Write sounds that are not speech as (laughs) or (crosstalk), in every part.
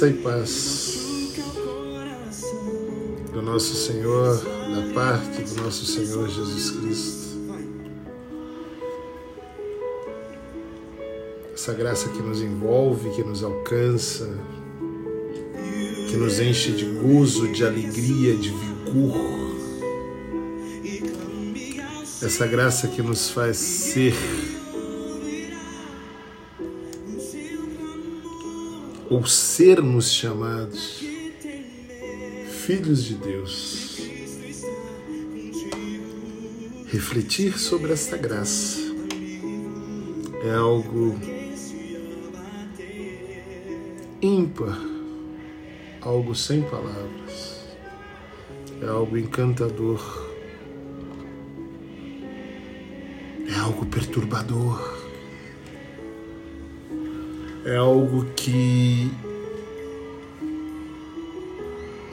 Graça e paz do nosso Senhor, da parte do nosso Senhor Jesus Cristo. Essa graça que nos envolve, que nos alcança, que nos enche de gozo, de alegria, de vigor. Essa graça que nos faz ser ou sermos chamados filhos de Deus. Refletir sobre esta graça é algo ímpar, algo sem palavras, é algo encantador, é algo perturbador, é algo que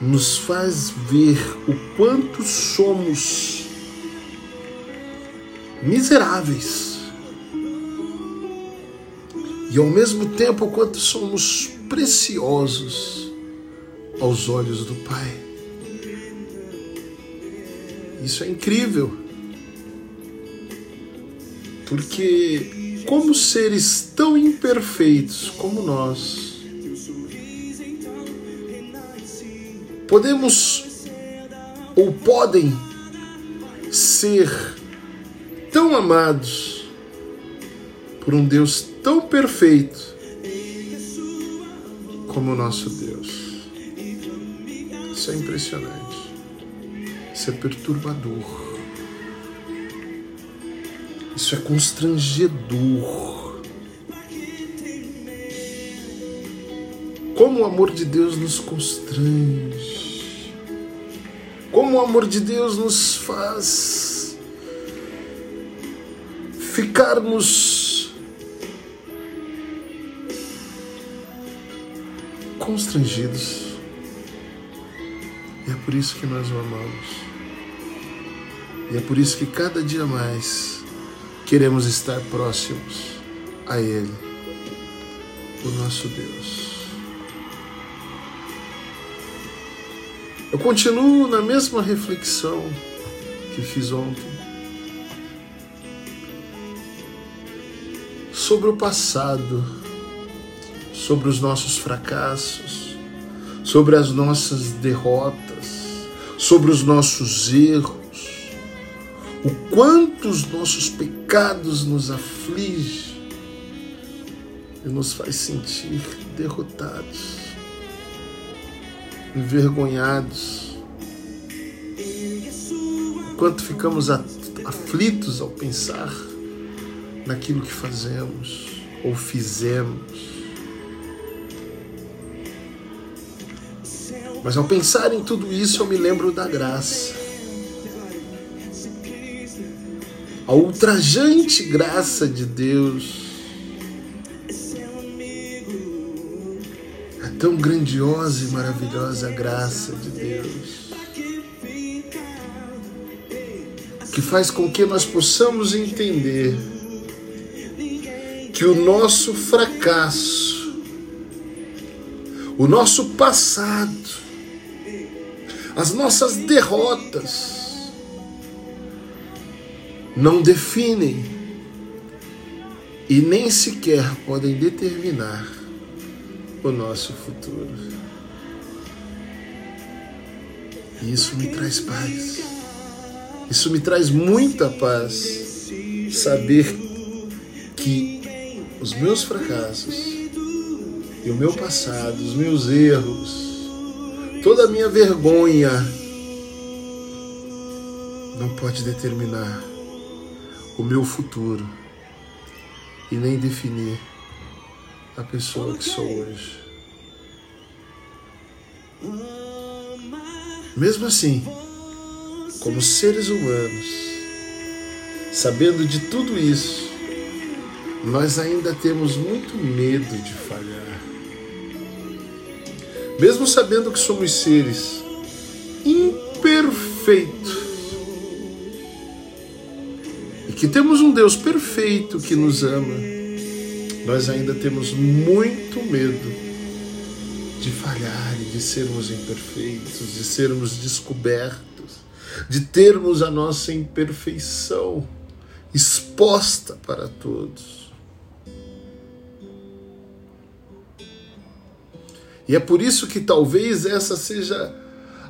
nos faz ver o quanto somos miseráveis e ao mesmo tempo o quanto somos preciosos aos olhos do Pai. Isso é incrível. Porque como seres tão imperfeitos como nós, podemos ou podem ser tão amados por um Deus tão perfeito como o nosso Deus. Isso é impressionante. Isso é perturbador. Isso é constrangedor. Como o amor de Deus nos constrange. Como o amor de Deus nos faz ficarmos constrangidos. E é por isso que nós o amamos. E é por isso que cada dia mais queremos estar próximos a Ele, o nosso Deus. Eu continuo na mesma reflexão que fiz ontem sobre o passado, sobre os nossos fracassos, sobre as nossas derrotas, sobre os nossos erros, o quanto os nossos pecados nos afligem e nos faz sentir derrotados envergonhados, quanto ficamos aflitos ao pensar naquilo que fazemos ou fizemos. Mas ao pensar em tudo isso, eu me lembro da graça. A ultrajante graça de Deus. Tão grandiosa e maravilhosa a graça de Deus, que faz com que nós possamos entender que o nosso fracasso, o nosso passado, as nossas derrotas, não definem e nem sequer podem determinar o nosso futuro. E isso me traz paz. Isso me traz muita paz. Saber que os meus fracassos e o meu passado, os meus erros, toda a minha vergonha não pode determinar o meu futuro e nem definir a pessoa que sou hoje. Mesmo assim, como seres humanos, sabendo de tudo isso, nós ainda temos muito medo de falhar. Mesmo sabendo que somos seres imperfeitos que temos um Deus perfeito que nos ama, nós ainda temos muito medo de falhar e de sermos imperfeitos, de sermos descobertos, de termos a nossa imperfeição exposta para todos. E é por isso que talvez essa seja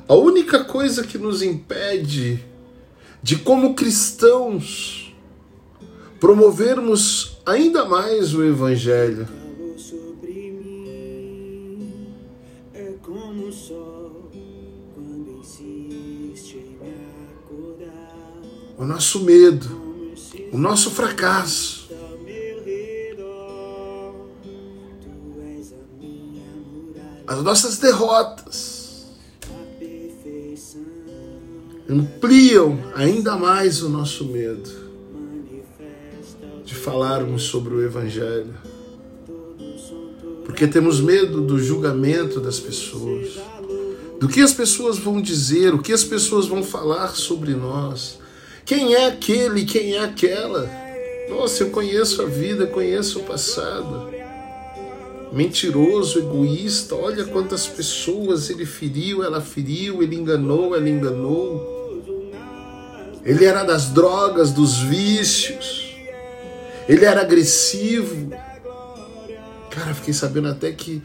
a única coisa que nos impede de, como cristãos, promovermos ainda mais o Evangelho o nosso medo, o nosso fracasso. As nossas derrotas ampliam ainda mais o nosso medo de falarmos sobre o Evangelho, porque temos medo do julgamento das pessoas, do que as pessoas vão dizer, o que as pessoas vão falar sobre nós. Quem é aquele? Quem é aquela? Nossa, eu conheço a vida, conheço o passado. Mentiroso, egoísta, olha quantas pessoas ele feriu, ela feriu, ele enganou, ela enganou. Ele era das drogas, dos vícios. Ele era agressivo. Cara, fiquei sabendo até que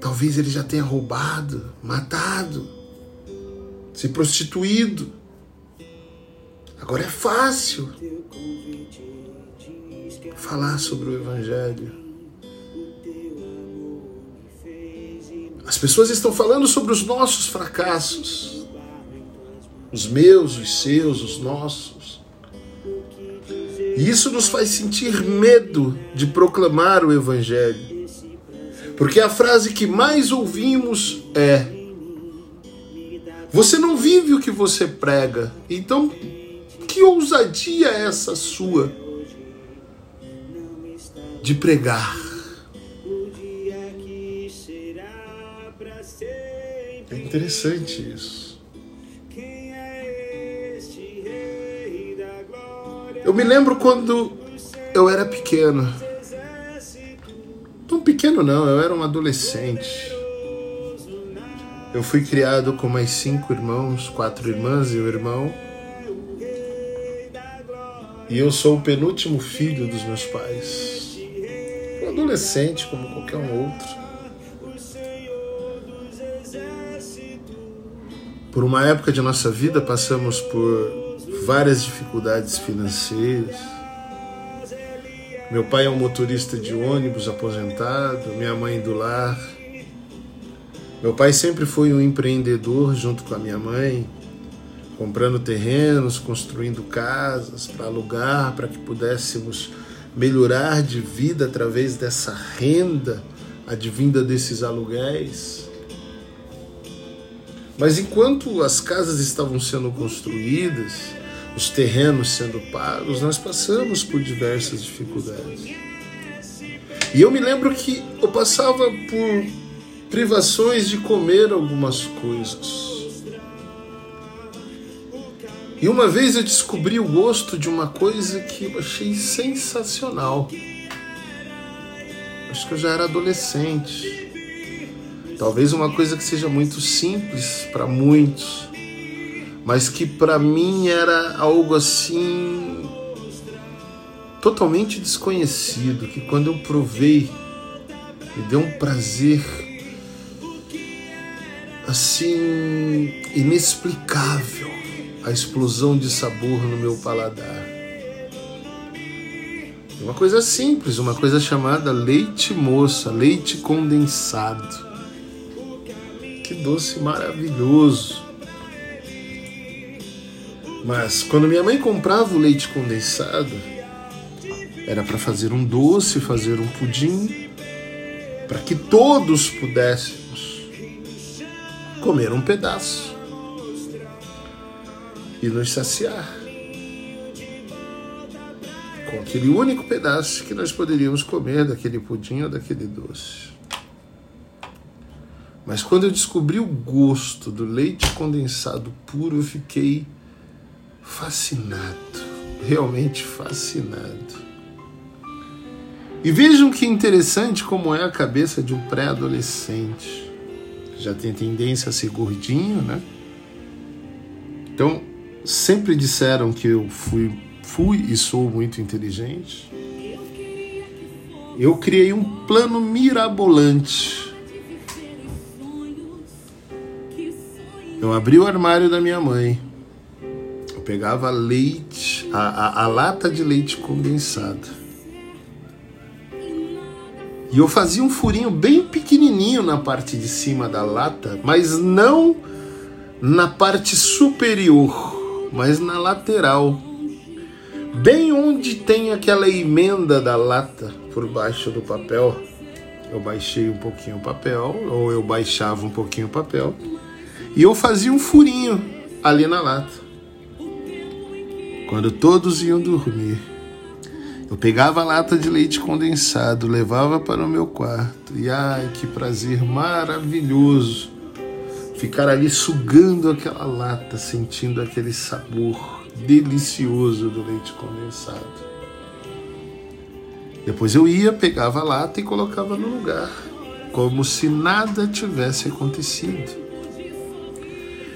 talvez ele já tenha roubado, matado, se prostituído. Agora é fácil falar sobre o Evangelho. As pessoas estão falando sobre os nossos fracassos, os meus, os seus, os nossos. E isso nos faz sentir medo de proclamar o Evangelho. Porque a frase que mais ouvimos é: Você não vive o que você prega, então que ousadia é essa sua de pregar? É interessante isso. Eu me lembro quando eu era pequeno. Tão pequeno não, eu era um adolescente. Eu fui criado com mais cinco irmãos, quatro irmãs e um irmão. E eu sou o penúltimo filho dos meus pais. Um adolescente como qualquer um outro. Por uma época de nossa vida passamos por várias dificuldades financeiras. Meu pai é um motorista de ônibus aposentado, minha mãe do lar. Meu pai sempre foi um empreendedor junto com a minha mãe comprando terrenos, construindo casas para alugar, para que pudéssemos melhorar de vida através dessa renda advinda desses aluguéis. Mas enquanto as casas estavam sendo construídas, os terrenos sendo pagos, nós passamos por diversas dificuldades. E eu me lembro que eu passava por privações de comer algumas coisas. E uma vez eu descobri o gosto de uma coisa que eu achei sensacional. Acho que eu já era adolescente. Talvez uma coisa que seja muito simples para muitos, mas que para mim era algo assim totalmente desconhecido, que quando eu provei me deu um prazer assim inexplicável a explosão de sabor no meu paladar. Uma coisa simples, uma coisa chamada leite moça, leite condensado. Que doce maravilhoso. Mas quando minha mãe comprava o leite condensado, era para fazer um doce, fazer um pudim, para que todos pudéssemos comer um pedaço e nos saciar com aquele único pedaço que nós poderíamos comer daquele pudim ou daquele doce. Mas quando eu descobri o gosto do leite condensado puro, eu fiquei fascinado, realmente fascinado. E vejam que interessante como é a cabeça de um pré-adolescente. Já tem tendência a ser gordinho, né? Então, sempre disseram que eu fui, fui e sou muito inteligente. Eu criei um plano mirabolante. Eu abri o armário da minha mãe. Eu pegava leite, a, a, a lata de leite condensado e eu fazia um furinho bem pequenininho na parte de cima da lata, mas não na parte superior, mas na lateral. Bem onde tem aquela emenda da lata por baixo do papel. Eu baixei um pouquinho o papel, ou eu baixava um pouquinho o papel, e eu fazia um furinho ali na lata. Quando todos iam dormir, eu pegava a lata de leite condensado, levava para o meu quarto e ai que prazer maravilhoso ficar ali sugando aquela lata, sentindo aquele sabor delicioso do leite condensado. Depois eu ia, pegava a lata e colocava no lugar, como se nada tivesse acontecido.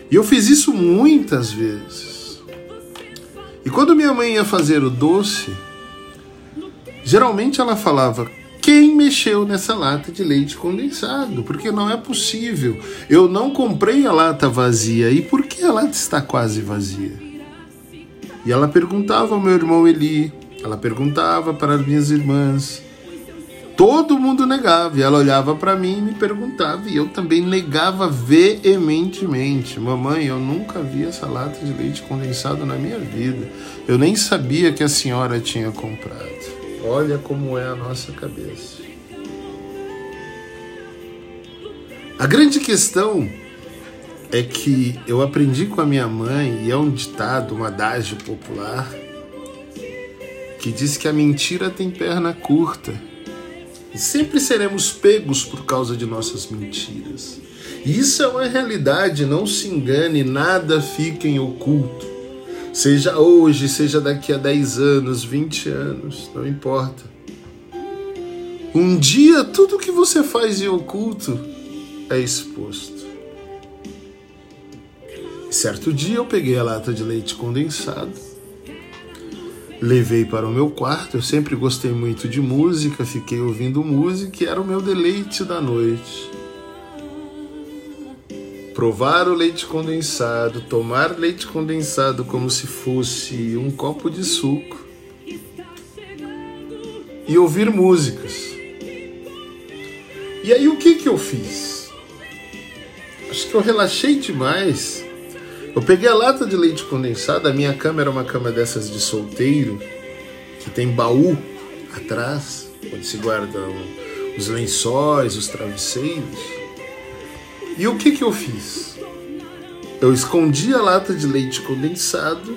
E eu fiz isso muitas vezes. Quando minha mãe ia fazer o doce, Geralmente ela falava: quem mexeu nessa lata de leite condensado? Porque não é possível. Eu não comprei a lata vazia. E por que a lata está quase vazia? E ela perguntava ao meu irmão Eli, ela perguntava para as minhas irmãs. Todo mundo negava. E ela olhava para mim e me perguntava. E eu também negava veementemente. Mamãe, eu nunca vi essa lata de leite condensado na minha vida. Eu nem sabia que a senhora tinha comprado. Olha como é a nossa cabeça. A grande questão é que eu aprendi com a minha mãe, e é um ditado, um adágio popular, que diz que a mentira tem perna curta. E sempre seremos pegos por causa de nossas mentiras. Isso é uma realidade, não se engane, nada fica em oculto. Seja hoje, seja daqui a 10 anos, 20 anos, não importa. Um dia tudo que você faz em oculto é exposto. Certo dia eu peguei a lata de leite condensado, levei para o meu quarto. Eu sempre gostei muito de música, fiquei ouvindo música e era o meu deleite da noite provar o leite condensado, tomar leite condensado como se fosse um copo de suco e ouvir músicas. E aí o que que eu fiz? Acho que eu relaxei demais. Eu peguei a lata de leite condensado, a minha cama era uma cama dessas de solteiro, que tem baú atrás, onde se guardam os lençóis, os travesseiros. E o que, que eu fiz? Eu escondi a lata de leite condensado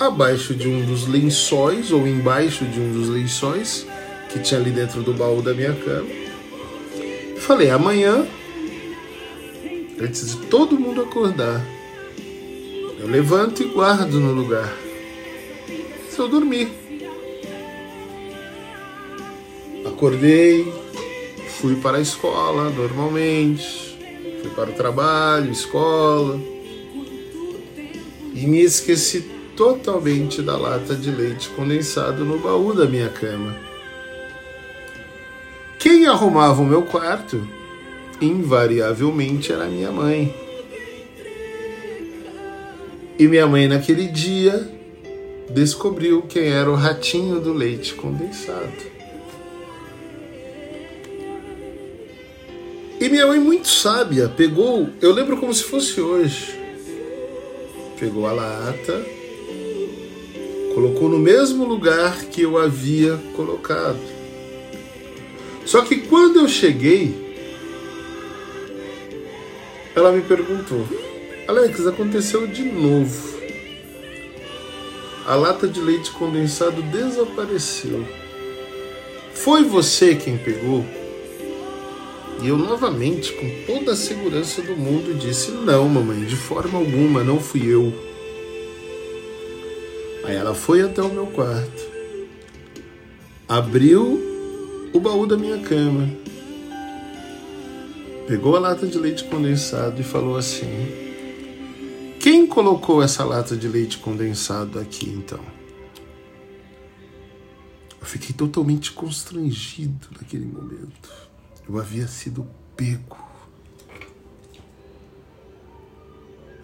abaixo de um dos lençóis ou embaixo de um dos lençóis que tinha ali dentro do baú da minha cama. Falei, amanhã, antes de todo mundo acordar, eu levanto e guardo no lugar. Se eu dormir. Acordei, fui para a escola normalmente fui para o trabalho, escola e me esqueci totalmente da lata de leite condensado no baú da minha cama. Quem arrumava o meu quarto, invariavelmente, era minha mãe. E minha mãe, naquele dia, descobriu quem era o ratinho do leite condensado. E minha mãe, muito sábia, pegou, eu lembro como se fosse hoje, pegou a lata, colocou no mesmo lugar que eu havia colocado. Só que quando eu cheguei, ela me perguntou: Alex, aconteceu de novo. A lata de leite condensado desapareceu. Foi você quem pegou? E eu novamente, com toda a segurança do mundo, disse: Não, mamãe, de forma alguma, não fui eu. Aí ela foi até o meu quarto, abriu o baú da minha cama, pegou a lata de leite condensado e falou assim: Quem colocou essa lata de leite condensado aqui então? Eu fiquei totalmente constrangido naquele momento. Eu havia sido pego.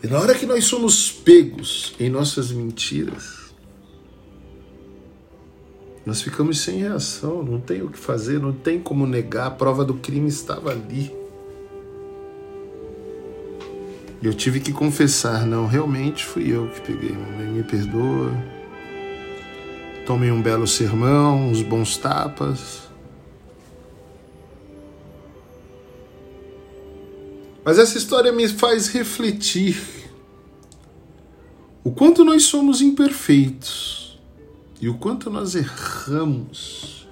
E na hora que nós somos pegos em nossas mentiras, nós ficamos sem reação, não tem o que fazer, não tem como negar, a prova do crime estava ali. E eu tive que confessar, não, realmente fui eu que peguei, mamãe, me perdoa. Tomei um belo sermão, uns bons tapas. Mas essa história me faz refletir o quanto nós somos imperfeitos e o quanto nós erramos.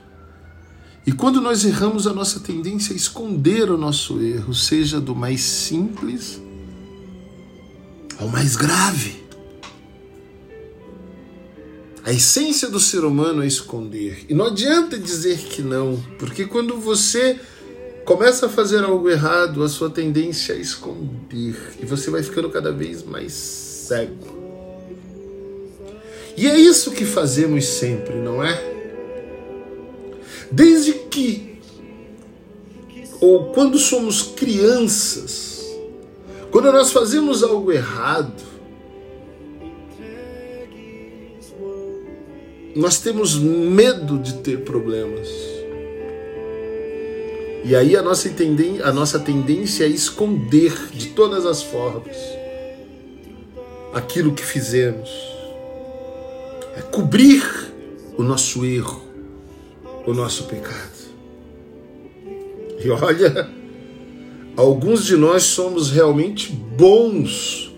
E quando nós erramos, a nossa tendência é esconder o nosso erro, seja do mais simples ao mais grave. A essência do ser humano é esconder. E não adianta dizer que não, porque quando você começa a fazer algo errado, a sua tendência é esconder. E você vai ficando cada vez mais cego. E é isso que fazemos sempre, não é? Desde que, ou quando somos crianças, quando nós fazemos algo errado, nós temos medo de ter problemas. E aí a nossa, a nossa tendência é esconder de todas as formas aquilo que fizemos. É cobrir o nosso erro, o nosso pecado. E olha, Alguns de nós somos realmente bons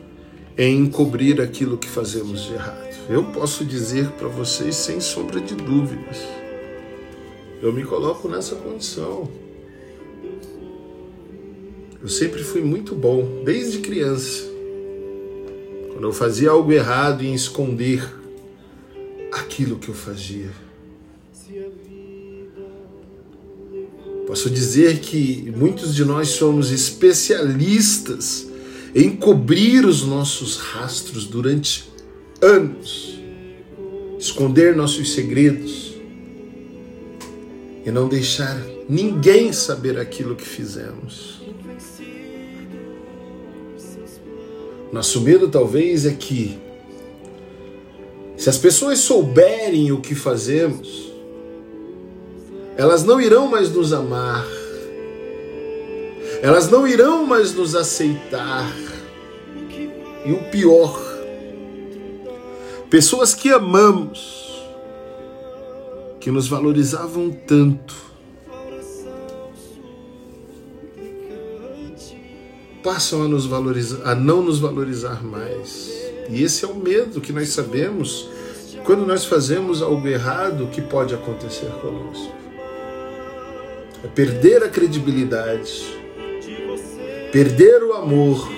em encobrir aquilo que fazemos de errado. Eu posso dizer para vocês sem sombra de dúvidas. Eu me coloco nessa condição. Eu sempre fui muito bom, desde criança. Quando eu fazia algo errado em esconder aquilo que eu fazia. Posso dizer que muitos de nós somos especialistas em cobrir os nossos rastros durante anos, esconder nossos segredos e não deixar ninguém saber aquilo que fizemos. Nosso medo talvez é que, se as pessoas souberem o que fazemos, elas não irão mais nos amar, elas não irão mais nos aceitar. E o pior, pessoas que amamos, que nos valorizavam tanto, passam a, nos valorizar, a não nos valorizar mais. E esse é o medo que nós sabemos quando nós fazemos algo errado que pode acontecer conosco é perder a credibilidade, perder o amor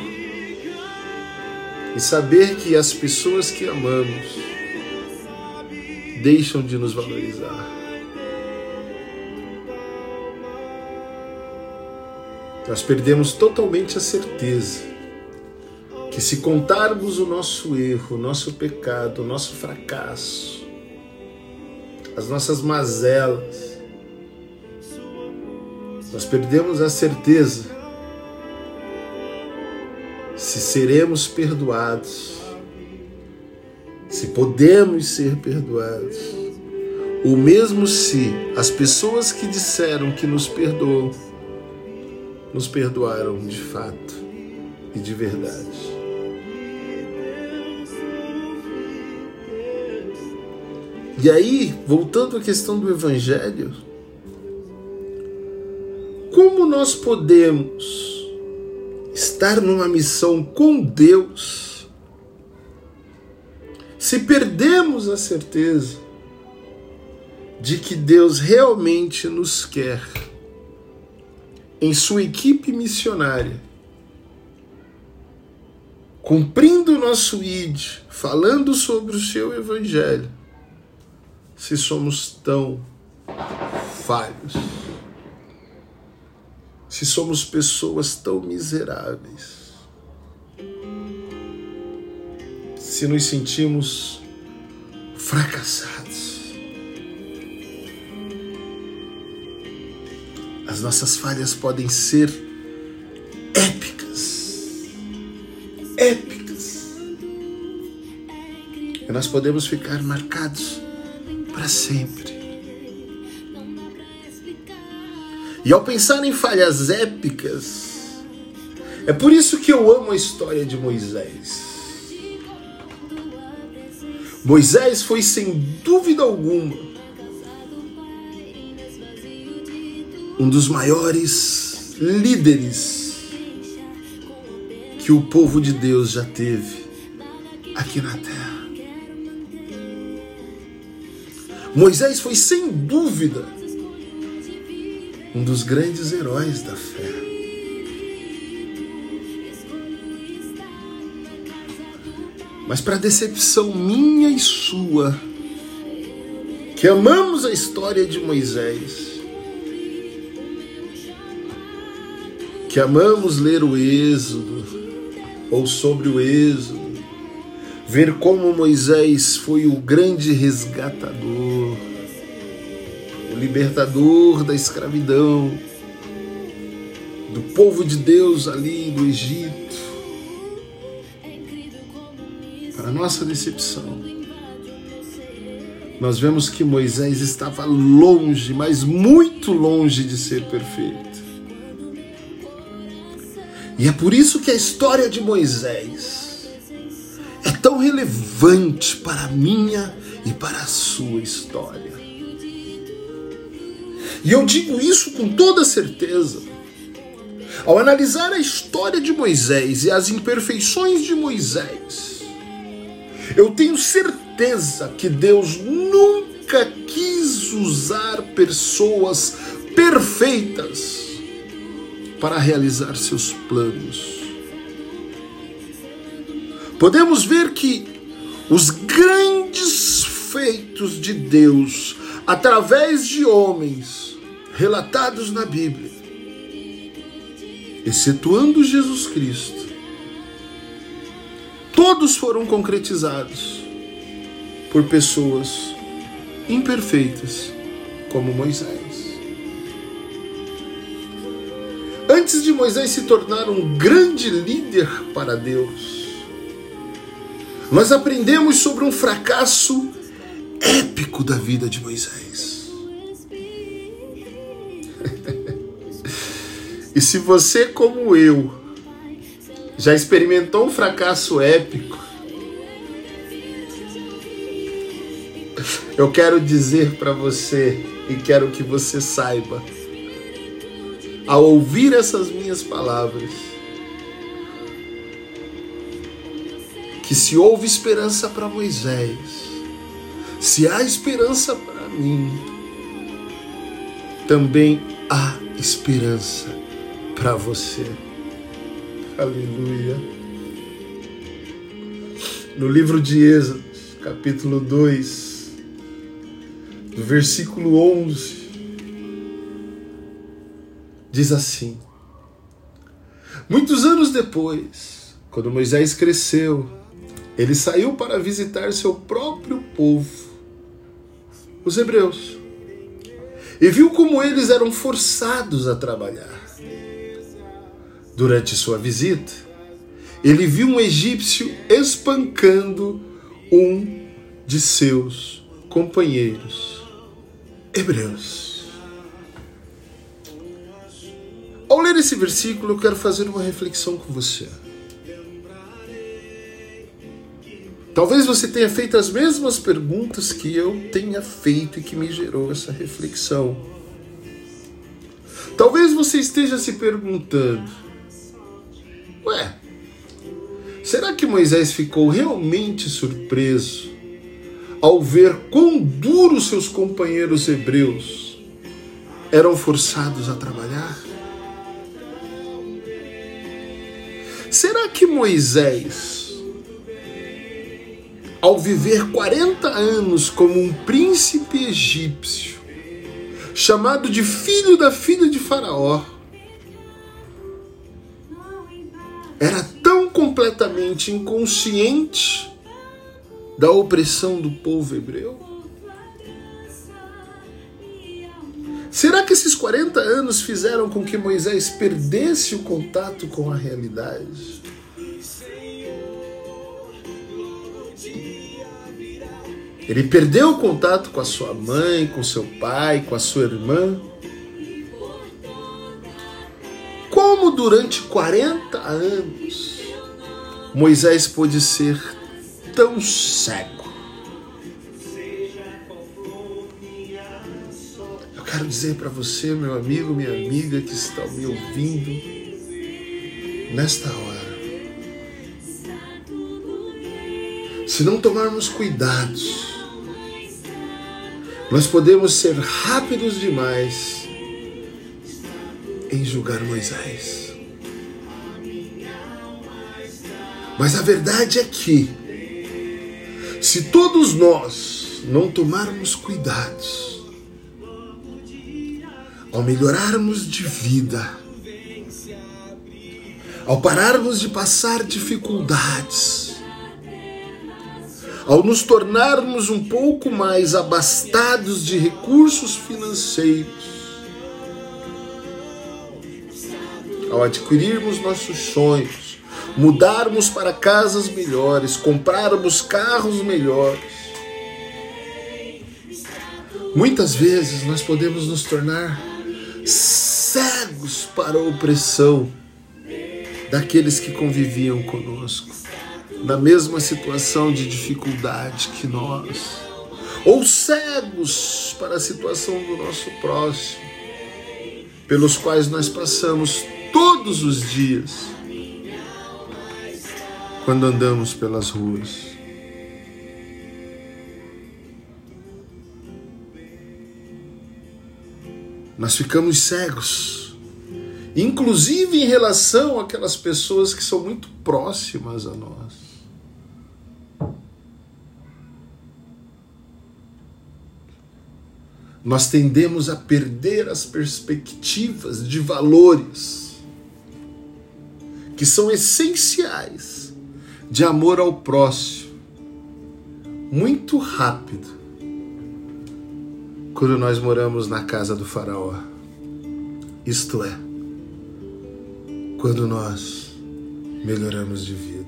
e saber que as pessoas que amamos deixam de nos valorizar. Nós perdemos totalmente a certeza que se contarmos o nosso erro, o nosso pecado, o nosso fracasso, as nossas mazelas, nós perdemos a certeza se seremos perdoados, se podemos ser perdoados, ou mesmo se as pessoas que disseram que nos perdoam, nos perdoaram de fato e de verdade. E aí, voltando à questão do Evangelho, como nós podemos estar numa missão com Deus, se perdemos a certeza de que Deus realmente nos quer em sua equipe missionária, cumprindo o nosso ID, falando sobre o seu evangelho, se somos tão falhos, se somos pessoas tão miseráveis, se nos sentimos fracassados. As nossas falhas podem ser épicas. Épicas. E nós podemos ficar marcados para sempre. E ao pensar em falhas épicas, é por isso que eu amo a história de Moisés. Moisés foi sem dúvida alguma um dos maiores líderes que o povo de Deus já teve aqui na terra. Moisés foi sem dúvida um dos grandes heróis da fé. Mas para decepção minha e sua, que amamos a história de Moisés, que amamos ler o Êxodo ou sobre o Êxodo, ver como Moisés foi o grande resgatador, libertador da escravidão, do povo de Deus ali do Egito. Para nossa decepção, nós vemos que Moisés estava longe, mas muito longe de ser perfeito. E é por isso que a história de Moisés é tão relevante para a minha e para a sua história. E eu digo isso com toda certeza. Ao analisar a história de Moisés e as imperfeições de Moisés, eu tenho certeza que Deus nunca quis usar pessoas perfeitas para realizar seus planos. Podemos ver que os grandes feitos de Deus através de homens relatados na Bíblia, excetuando Jesus Cristo, todos foram concretizados por pessoas imperfeitas como Moisés. Antes de Moisés se tornar um grande líder para Deus, nós aprendemos sobre um fracasso épico da vida de Moisés. (laughs) e se você, como eu, já experimentou um fracasso épico, eu quero dizer para você e quero que você saiba ao ouvir essas minhas palavras, que se houve esperança para Moisés, se há esperança para mim, também há esperança para você. Aleluia. No livro de Êxodo, capítulo 2, do versículo 11, diz assim: Muitos anos depois, quando Moisés cresceu, ele saiu para visitar seu próprio povo, os hebreus, e viu como eles eram forçados a trabalhar. Durante sua visita, ele viu um egípcio espancando um de seus companheiros hebreus. Ao ler esse versículo, eu quero fazer uma reflexão com você. Talvez você tenha feito as mesmas perguntas que eu tenha feito e que me gerou essa reflexão. Talvez você esteja se perguntando: Será que Moisés ficou realmente surpreso ao ver quão duros seus companheiros hebreus eram forçados a trabalhar? Será que Moisés, ao viver 40 anos como um príncipe egípcio, chamado de filho da filha de Faraó, era tão completamente inconsciente da opressão do povo hebreu? Será que esses 40 anos fizeram com que Moisés perdesse o contato com a realidade? Ele perdeu o contato com a sua mãe, com seu pai, com a sua irmã. Como durante 40 anos Moisés pôde ser tão cego? quero dizer para você, meu amigo, minha amiga que está me ouvindo nesta hora. Se não tomarmos cuidados, nós podemos ser rápidos demais em julgar Moisés. Mas a verdade é que, se todos nós não tomarmos cuidados, ao melhorarmos de vida, ao pararmos de passar dificuldades, ao nos tornarmos um pouco mais abastados de recursos financeiros, ao adquirirmos nossos sonhos, mudarmos para casas melhores, comprarmos carros melhores, muitas vezes nós podemos nos tornar cegos para a opressão daqueles que conviviam conosco, na mesma situação de dificuldade que nós, ou cegos para a situação do nosso próximo, pelos quais nós passamos todos os dias quando andamos pelas ruas. Nós ficamos cegos, inclusive em relação àquelas pessoas que são muito próximas a nós. Nós tendemos a perder as perspectivas de valores que são essenciais de amor ao próximo muito rápido quando nós moramos na casa do Faraó. Isto é, quando nós melhoramos de vida.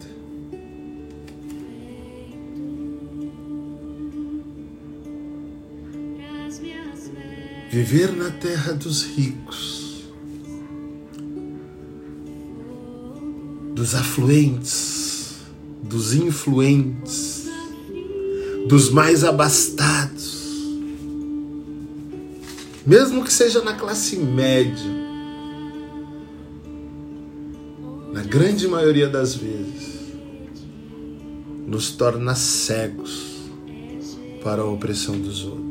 Viver na terra dos ricos, dos afluentes, dos influentes, dos mais abastados mesmo que seja na classe média, na grande maioria das vezes, nos torna cegos para a opressão dos outros.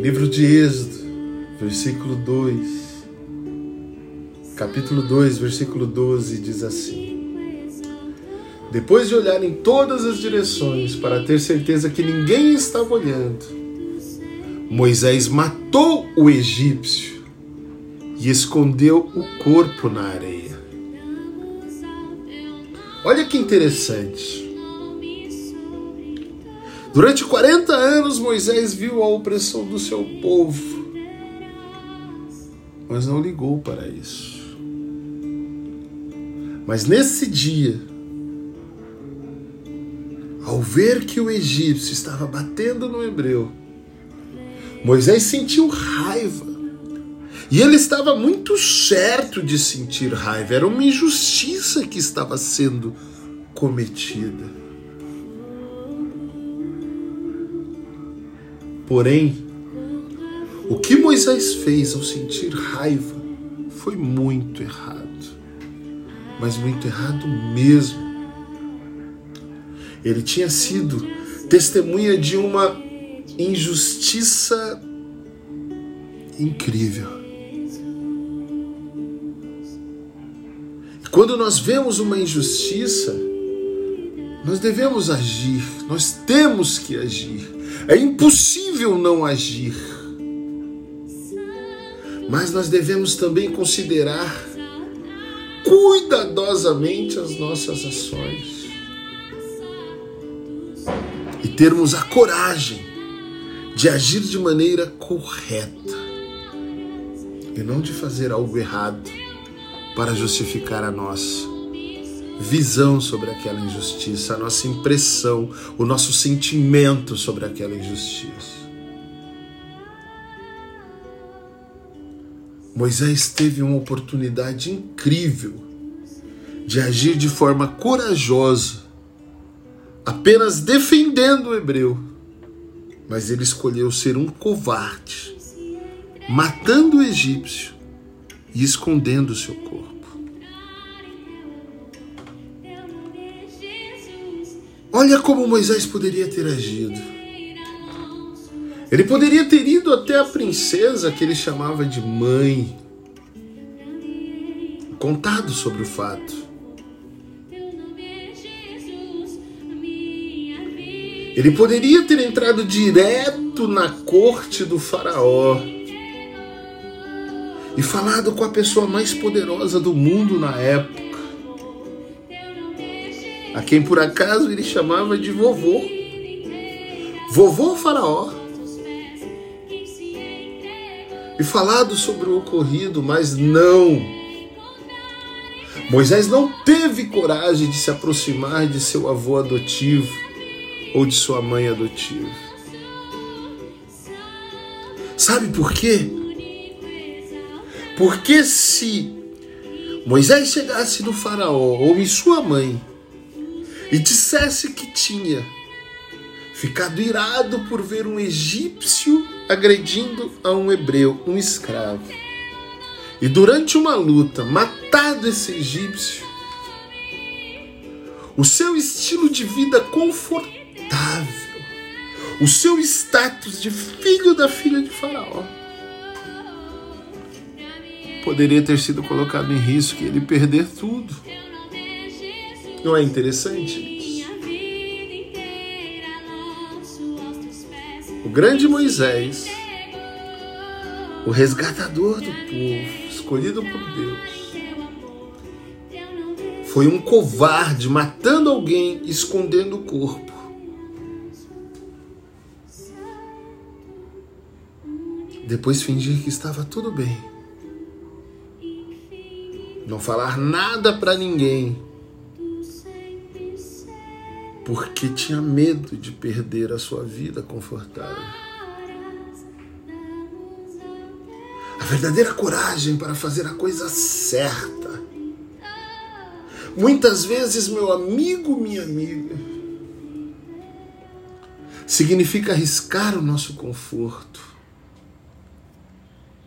Livro de Êxodo, versículo 2, capítulo 2, versículo 12, diz assim. Depois de olhar em todas as direções para ter certeza que ninguém estava olhando, Moisés matou o egípcio e escondeu o corpo na areia. Olha que interessante. Durante 40 anos, Moisés viu a opressão do seu povo, mas não ligou para isso. Mas nesse dia, ao ver que o egípcio estava batendo no hebreu, Moisés sentiu raiva. E ele estava muito certo de sentir raiva. Era uma injustiça que estava sendo cometida. Porém, o que Moisés fez ao sentir raiva foi muito errado, mas muito errado mesmo. Ele tinha sido testemunha de uma injustiça incrível. Quando nós vemos uma injustiça, nós devemos agir, nós temos que agir. É impossível não agir. Mas nós devemos também considerar cuidadosamente as nossas ações. E termos a coragem de agir de maneira correta. E não de fazer algo errado para justificar a nossa visão sobre aquela injustiça, a nossa impressão, o nosso sentimento sobre aquela injustiça. Moisés teve uma oportunidade incrível de agir de forma corajosa, apenas defendendo o hebreu, mas ele escolheu ser um covarde, matando o egípcio e escondendo o seu corpo. Olha como Moisés poderia ter agido. Ele poderia ter ido até a princesa que ele chamava de mãe, contado sobre o fato. Ele poderia ter entrado direto na corte do Faraó e falado com a pessoa mais poderosa do mundo na época a quem por acaso ele chamava de vovô. Vovô Faraó. E falado sobre o ocorrido, mas não. Moisés não teve coragem de se aproximar de seu avô adotivo ou de sua mãe adotiva. Sabe por quê? Porque se Moisés chegasse no Faraó ou em sua mãe e dissesse que tinha ficado irado por ver um egípcio agredindo a um hebreu, um escravo, e durante uma luta matado esse egípcio, o seu estilo de vida confortável, o seu status de filho da filha de Faraó, poderia ter sido colocado em risco e ele perder tudo. Não é interessante? O grande Moisés, o resgatador do povo, escolhido por Deus, foi um covarde matando alguém, escondendo o corpo. Depois fingir que estava tudo bem. Não falar nada para ninguém porque tinha medo de perder a sua vida confortável. A verdadeira coragem para fazer a coisa certa. Muitas vezes, meu amigo, minha amiga, significa arriscar o nosso conforto.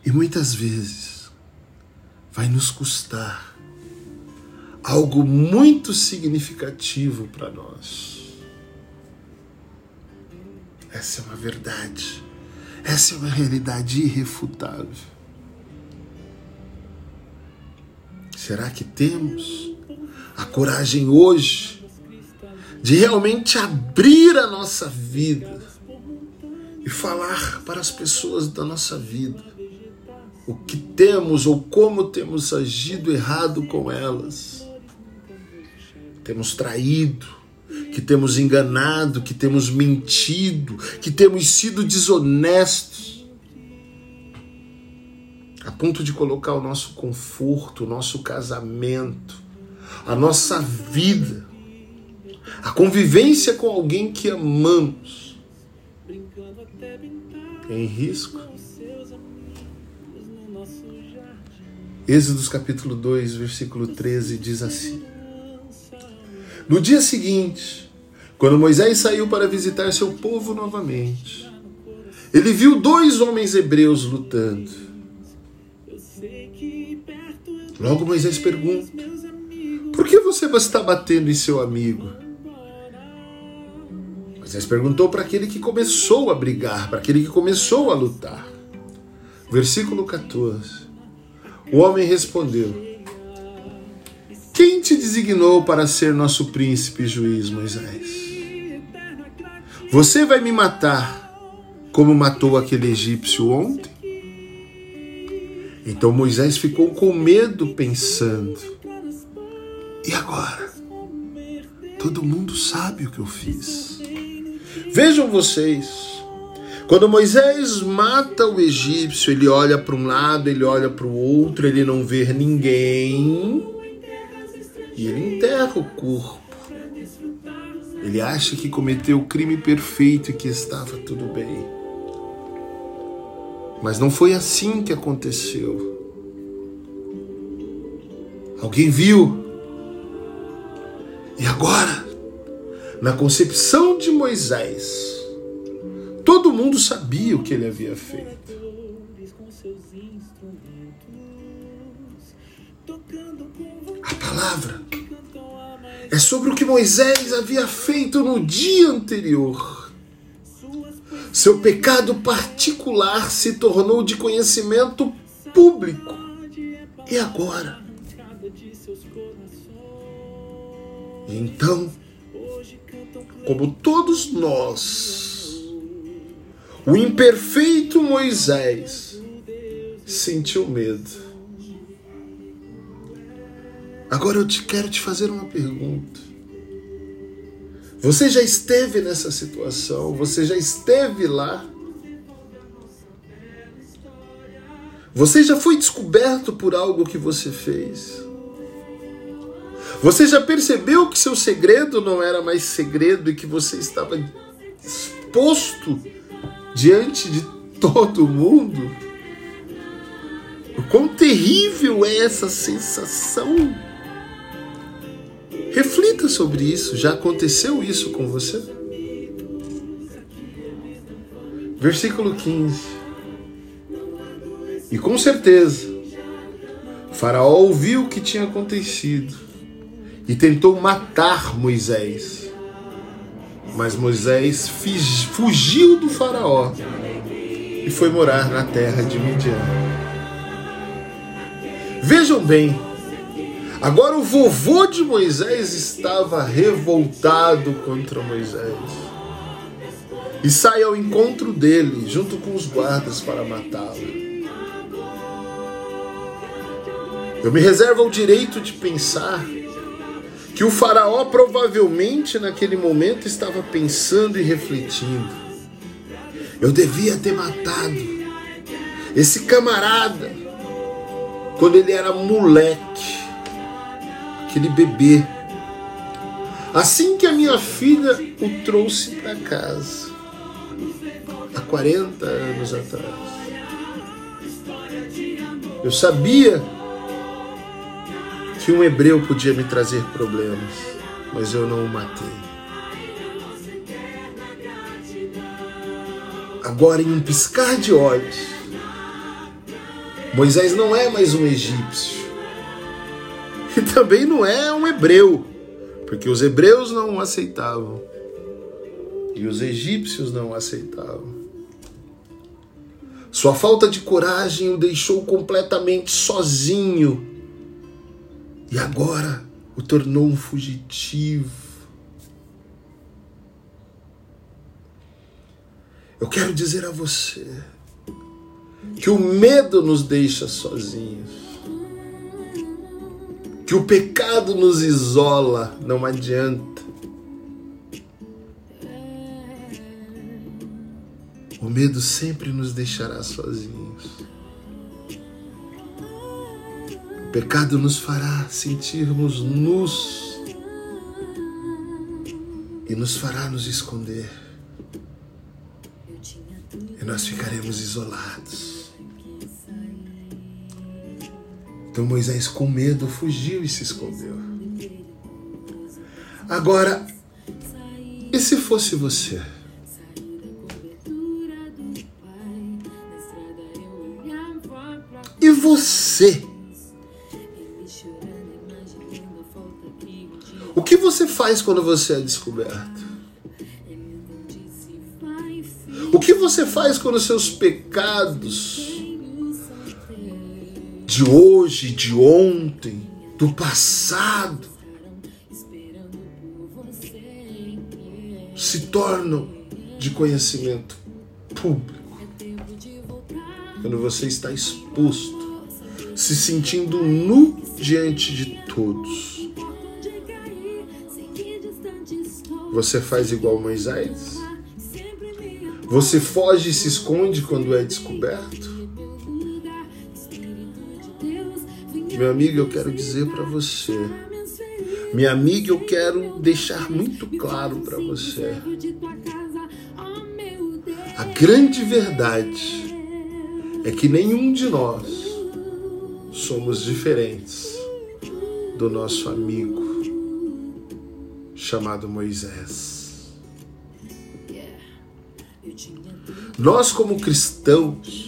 E muitas vezes vai nos custar algo muito significativo para nós. Essa é uma verdade. Essa é uma realidade irrefutável. Será que temos a coragem hoje de realmente abrir a nossa vida e falar para as pessoas da nossa vida o que temos ou como temos agido errado com elas? Temos traído, que temos enganado, que temos mentido, que temos sido desonestos, a ponto de colocar o nosso conforto, o nosso casamento, a nossa vida, a convivência com alguém que amamos em risco. Êxodos capítulo 2, versículo 13 diz assim: no dia seguinte, quando Moisés saiu para visitar seu povo novamente, ele viu dois homens hebreus lutando. Logo Moisés pergunta: Por que você está batendo em seu amigo? Moisés perguntou para aquele que começou a brigar, para aquele que começou a lutar. Versículo 14. O homem respondeu: Quem te designou para ser nosso príncipe e juiz, Moisés? Você vai me matar como matou aquele egípcio ontem? Então Moisés ficou com medo, pensando: e agora? Todo mundo sabe o que eu fiz. Vejam vocês, quando Moisés mata o egípcio, ele olha para um lado, ele olha para o outro, ele não vê ninguém e ele enterra o corpo. Ele acha que cometeu o crime perfeito e que estava tudo bem. Mas não foi assim que aconteceu. Alguém viu. E agora, na concepção de Moisés, todo mundo sabia o que ele havia feito. Palavra é sobre o que Moisés havia feito no dia anterior. Seu pecado particular se tornou de conhecimento público. E agora? Então, como todos nós, o imperfeito Moisés sentiu medo. Agora eu te quero te fazer uma pergunta. Você já esteve nessa situação, você já esteve lá. Você já foi descoberto por algo que você fez. Você já percebeu que seu segredo não era mais segredo e que você estava exposto diante de todo mundo? O quão terrível é essa sensação? Reflita sobre isso. Já aconteceu isso com você? Versículo 15. E com certeza, Faraó ouviu o que tinha acontecido e tentou matar Moisés. Mas Moisés fugiu do Faraó e foi morar na terra de Midian. Vejam bem, Agora o vovô de Moisés estava revoltado contra Moisés. E sai ao encontro dele, junto com os guardas, para matá-lo. Eu me reservo o direito de pensar que o Faraó provavelmente naquele momento estava pensando e refletindo. Eu devia ter matado esse camarada quando ele era moleque aquele bebê. Assim que a minha filha o trouxe para casa, há 40 anos atrás. Eu sabia que um hebreu podia me trazer problemas, mas eu não o matei. Agora, em um piscar de olhos, Moisés não é mais um egípcio (laughs) e também não é um hebreu, porque os hebreus não o aceitavam e os egípcios não o aceitavam. Sua falta de coragem o deixou completamente sozinho e agora o tornou um fugitivo. Eu quero dizer a você que o medo nos deixa sozinhos que o pecado nos isola, não adianta. O medo sempre nos deixará sozinhos. O pecado nos fará sentirmos nus e nos fará nos esconder. E nós ficaremos isolados. Então Moisés, com medo, fugiu e se escondeu. Agora, e se fosse você? E você? O que você faz quando você é descoberto? O que você faz quando seus pecados de hoje, de ontem, do passado se tornam de conhecimento público? Quando você está exposto, se sentindo nu diante de todos Você faz igual Moisés? Você foge e se esconde quando é descoberto? Meu amigo, eu quero dizer para você. Minha amiga, eu quero deixar muito claro para você. A grande verdade é que nenhum de nós somos diferentes do nosso amigo chamado Moisés. Nós, como cristãos,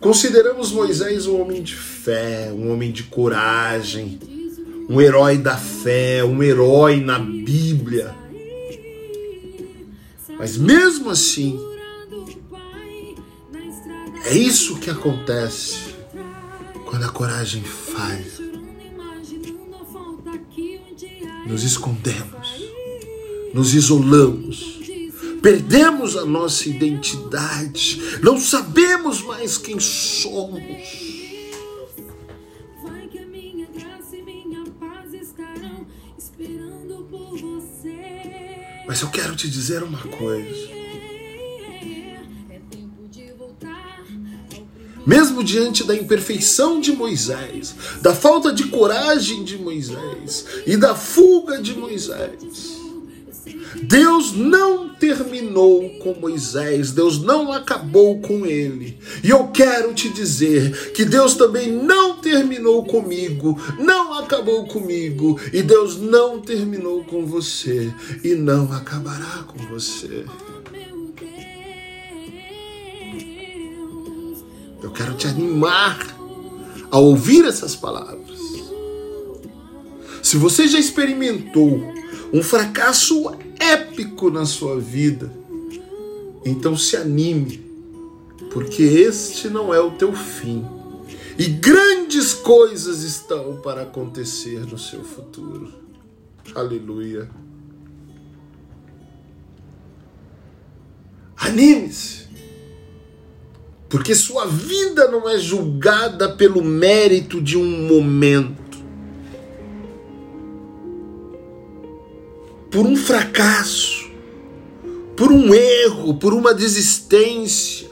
consideramos Moisés um homem de fé, um homem de coragem, um herói da fé, um herói na Bíblia. Mas mesmo assim, é isso que acontece quando a coragem falha. nos escondemos, nos isolamos, perdemos a nossa identidade, não sabemos mais quem somos. Mas eu quero te dizer uma coisa. mesmo diante da imperfeição de Moisés, da falta de coragem de Moisés e da fuga de Moisés. Deus não terminou com Moisés, Deus não acabou com ele. E eu quero te dizer que Deus também não terminou comigo, não acabou comigo, e Deus não terminou com você e não acabará com você. Eu quero te animar a ouvir essas palavras. Se você já experimentou um fracasso épico na sua vida, então se anime, porque este não é o teu fim. E grandes coisas estão para acontecer no seu futuro. Aleluia. Anime-se. Porque sua vida não é julgada pelo mérito de um momento. Por um fracasso, por um erro, por uma desistência.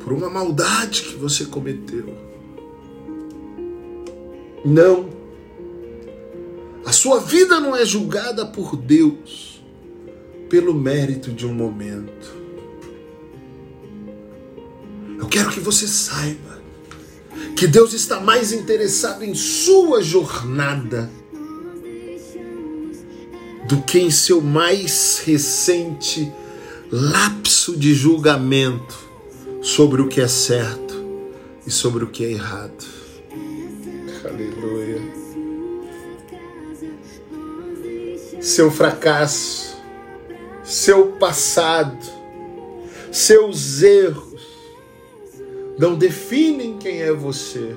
Por uma maldade que você cometeu. Não. A sua vida não é julgada por Deus pelo mérito de um momento. Eu quero que você saiba que Deus está mais interessado em sua jornada do que em seu mais recente lapso de julgamento sobre o que é certo e sobre o que é errado. Aleluia. Seu fracasso seu passado, seus erros não definem quem é você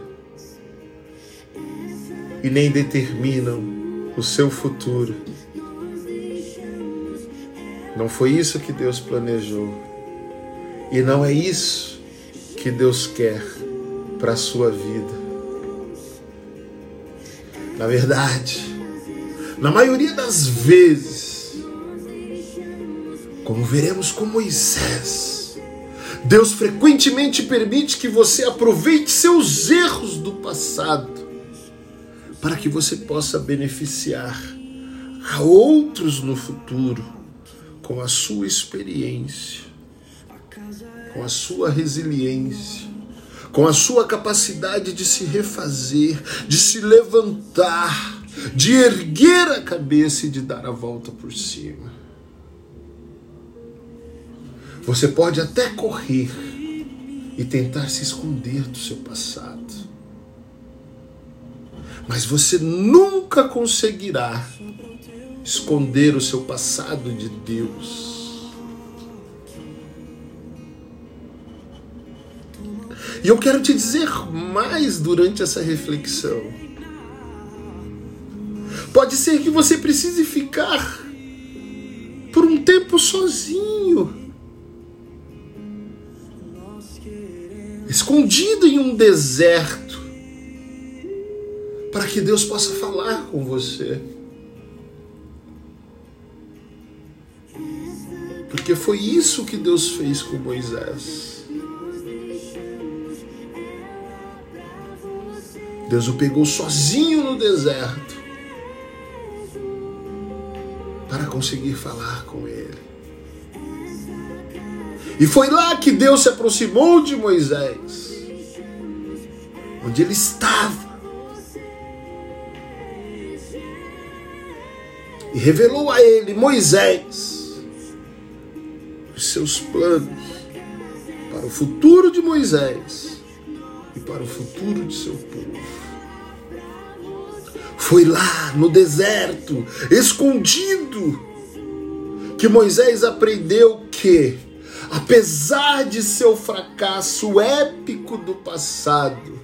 e nem determinam o seu futuro. Não foi isso que Deus planejou. E não é isso que Deus quer para a sua vida. Na verdade, na maioria das vezes, como veremos com Moisés, Deus frequentemente permite que você aproveite seus erros do passado para que você possa beneficiar a outros no futuro com a sua experiência, com a sua resiliência, com a sua capacidade de se refazer, de se levantar, de erguer a cabeça e de dar a volta por cima. Você pode até correr e tentar se esconder do seu passado. Mas você nunca conseguirá esconder o seu passado de Deus. E eu quero te dizer mais durante essa reflexão. Pode ser que você precise ficar por um tempo sozinho, escondido em um deserto, para que Deus possa falar com você. Porque foi isso que Deus fez com Moisés. Deus o pegou sozinho no deserto para conseguir falar com ele. E foi lá que Deus se aproximou de Moisés, onde ele estava, e revelou a ele, Moisés, os seus planos para o futuro de Moisés e para o futuro de seu povo. Foi lá no deserto, escondido, que Moisés aprendeu que, apesar de seu fracasso épico do passado,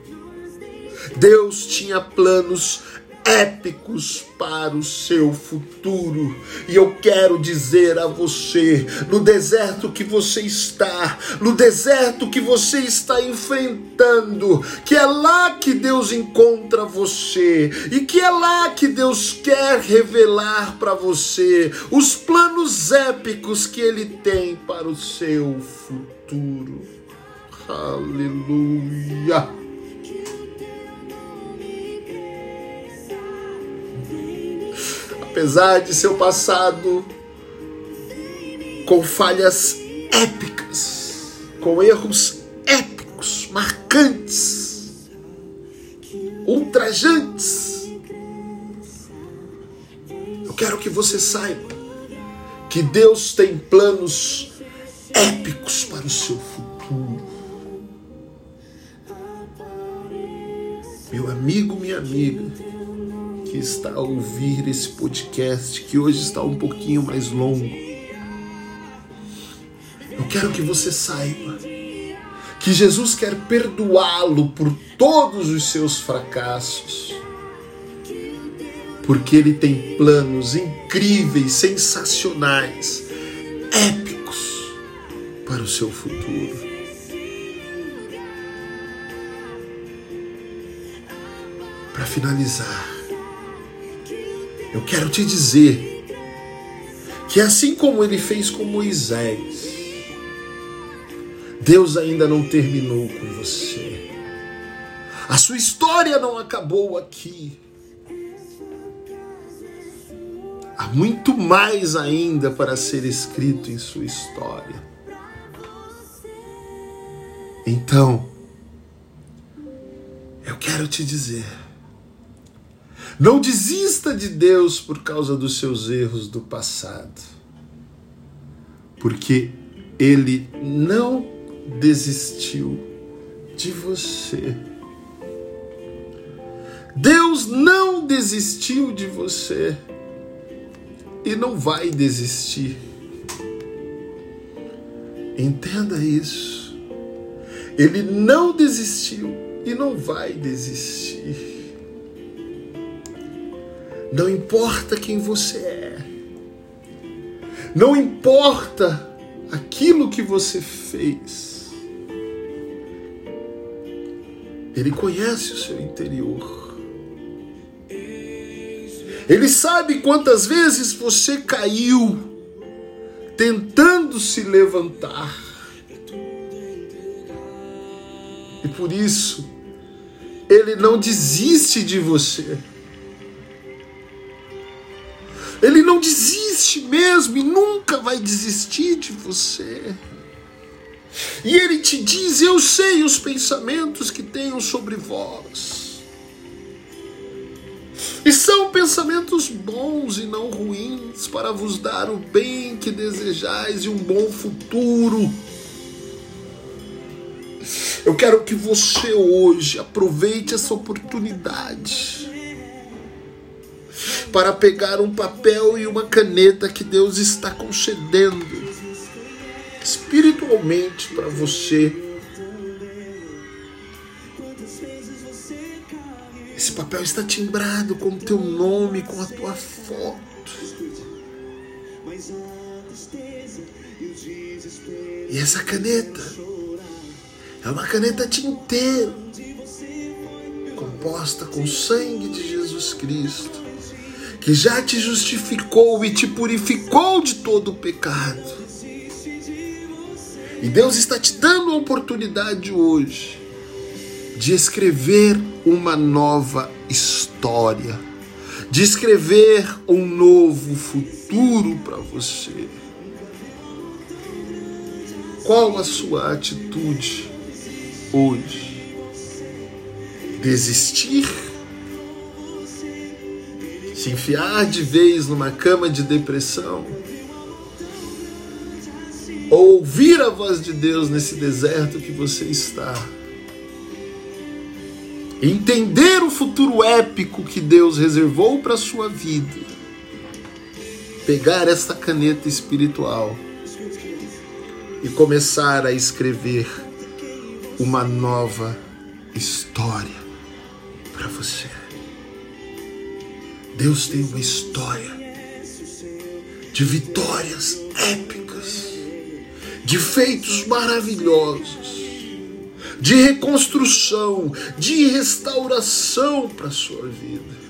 Deus tinha planos épicos para o seu futuro. E eu quero dizer a você, no deserto que você está, no deserto que você está enfrentando, que é lá que Deus encontra você e que é lá que Deus quer revelar para você os planos épicos que ele tem para o seu futuro. Aleluia. Apesar de seu passado com falhas épicas, com erros épicos, marcantes, ultrajantes. Eu quero que você saiba que Deus tem planos épicos para o seu futuro. Meu amigo, minha amiga, que está a ouvir esse podcast, que hoje está um pouquinho mais longo. Eu quero que você saiba que Jesus quer perdoá-lo por todos os seus fracassos, porque ele tem planos incríveis, sensacionais, épicos para o seu futuro. Para finalizar, eu quero te dizer que assim como ele fez com Moisés, Deus ainda não terminou com você. A sua história não acabou aqui. Há muito mais ainda para ser escrito em sua história. Então, eu quero te dizer não desista de Deus por causa dos seus erros do passado, porque Ele não desistiu de você. Deus não desistiu de você e não vai desistir. Entenda isso. Ele não desistiu e não vai desistir. Não importa quem você é. Não importa aquilo que você fez. Ele conhece o seu interior. Ele sabe quantas vezes você caiu tentando se levantar. E por isso, ele não desiste de você. Ele não desiste mesmo e nunca vai desistir de você. E ele te diz: Eu sei os pensamentos que tenho sobre vós. E são pensamentos bons e não ruins, para vos dar o bem que desejais e um bom futuro. Eu quero que você hoje aproveite essa oportunidade para pegar um papel e uma caneta que Deus está concedendo espiritualmente para você. Esse papel está timbrado com o teu nome, com a tua foto. E essa caneta é uma caneta tinteiro, composta com o sangue de Jesus Cristo, que já te justificou e te purificou de todo o pecado. E Deus está te dando a oportunidade hoje de escrever uma nova história, de escrever um novo futuro para você. Qual a sua atitude hoje? Desistir? Se enfiar de vez numa cama de depressão? Ou ouvir a voz de Deus nesse deserto que você está? Entender o futuro épico que Deus reservou para a sua vida. Pegar esta caneta espiritual e começar a escrever uma nova história para você. Deus tem uma história de vitórias épicas, de feitos maravilhosos, de reconstrução, de restauração para a sua vida.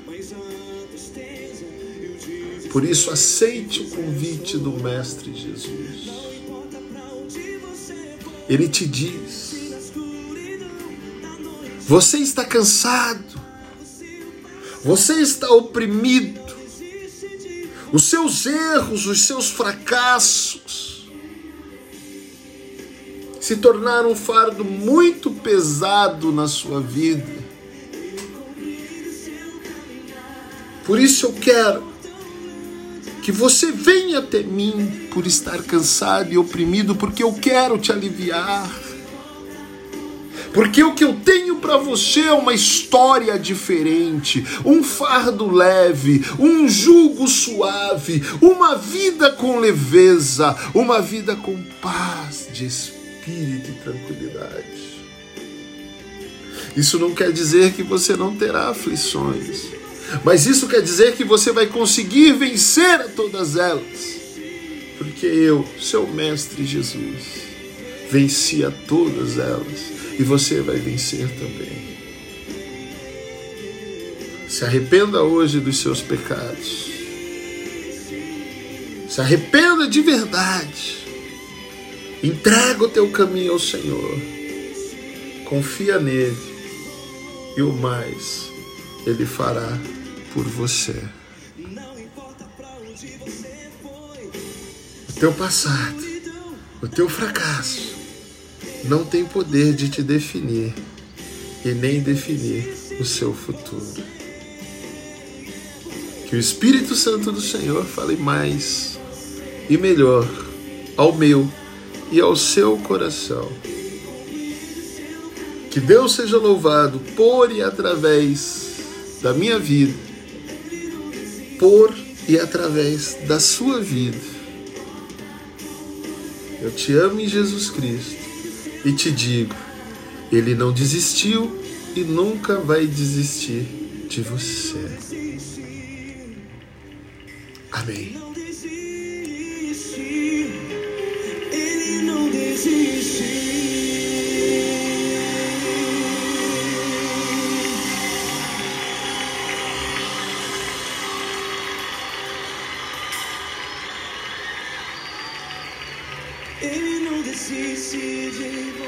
Por isso, aceite o convite do Mestre Jesus. Ele te diz: você está cansado, você está oprimido, os seus erros, os seus fracassos se tornaram um fardo muito pesado na sua vida. Por isso eu quero que você venha até mim por estar cansado e oprimido, porque eu quero te aliviar. Porque o que eu tenho para você é uma história diferente, um fardo leve, um jugo suave, uma vida com leveza, uma vida com paz de espírito e tranquilidade. Isso não quer dizer que você não terá aflições, mas isso quer dizer que você vai conseguir vencer todas elas, porque eu, seu Mestre Jesus, venci a todas elas e você vai vencer também. Se arrependa hoje dos seus pecados. Se arrependa de verdade. Entrega o teu caminho ao Senhor. Confia nele. E o mais ele fará por você. O teu passado, o teu fracasso, não tem poder de te definir e nem definir o seu futuro. Que o Espírito Santo do Senhor fale mais e melhor ao meu e ao seu coração. Que Deus seja louvado por e através da minha vida, por e através da sua vida. Eu te amo em Jesus Cristo e te digo: Ele não desistiu e nunca vai desistir de você. Amém. Desiste de